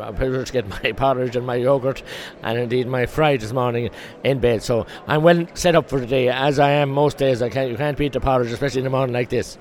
I prefer to get my porridge and my yogurt and indeed my fry this morning in bed. So I'm well set up for the day, as I am most days. I can't, you can't beat the porridge, especially in the morning like this.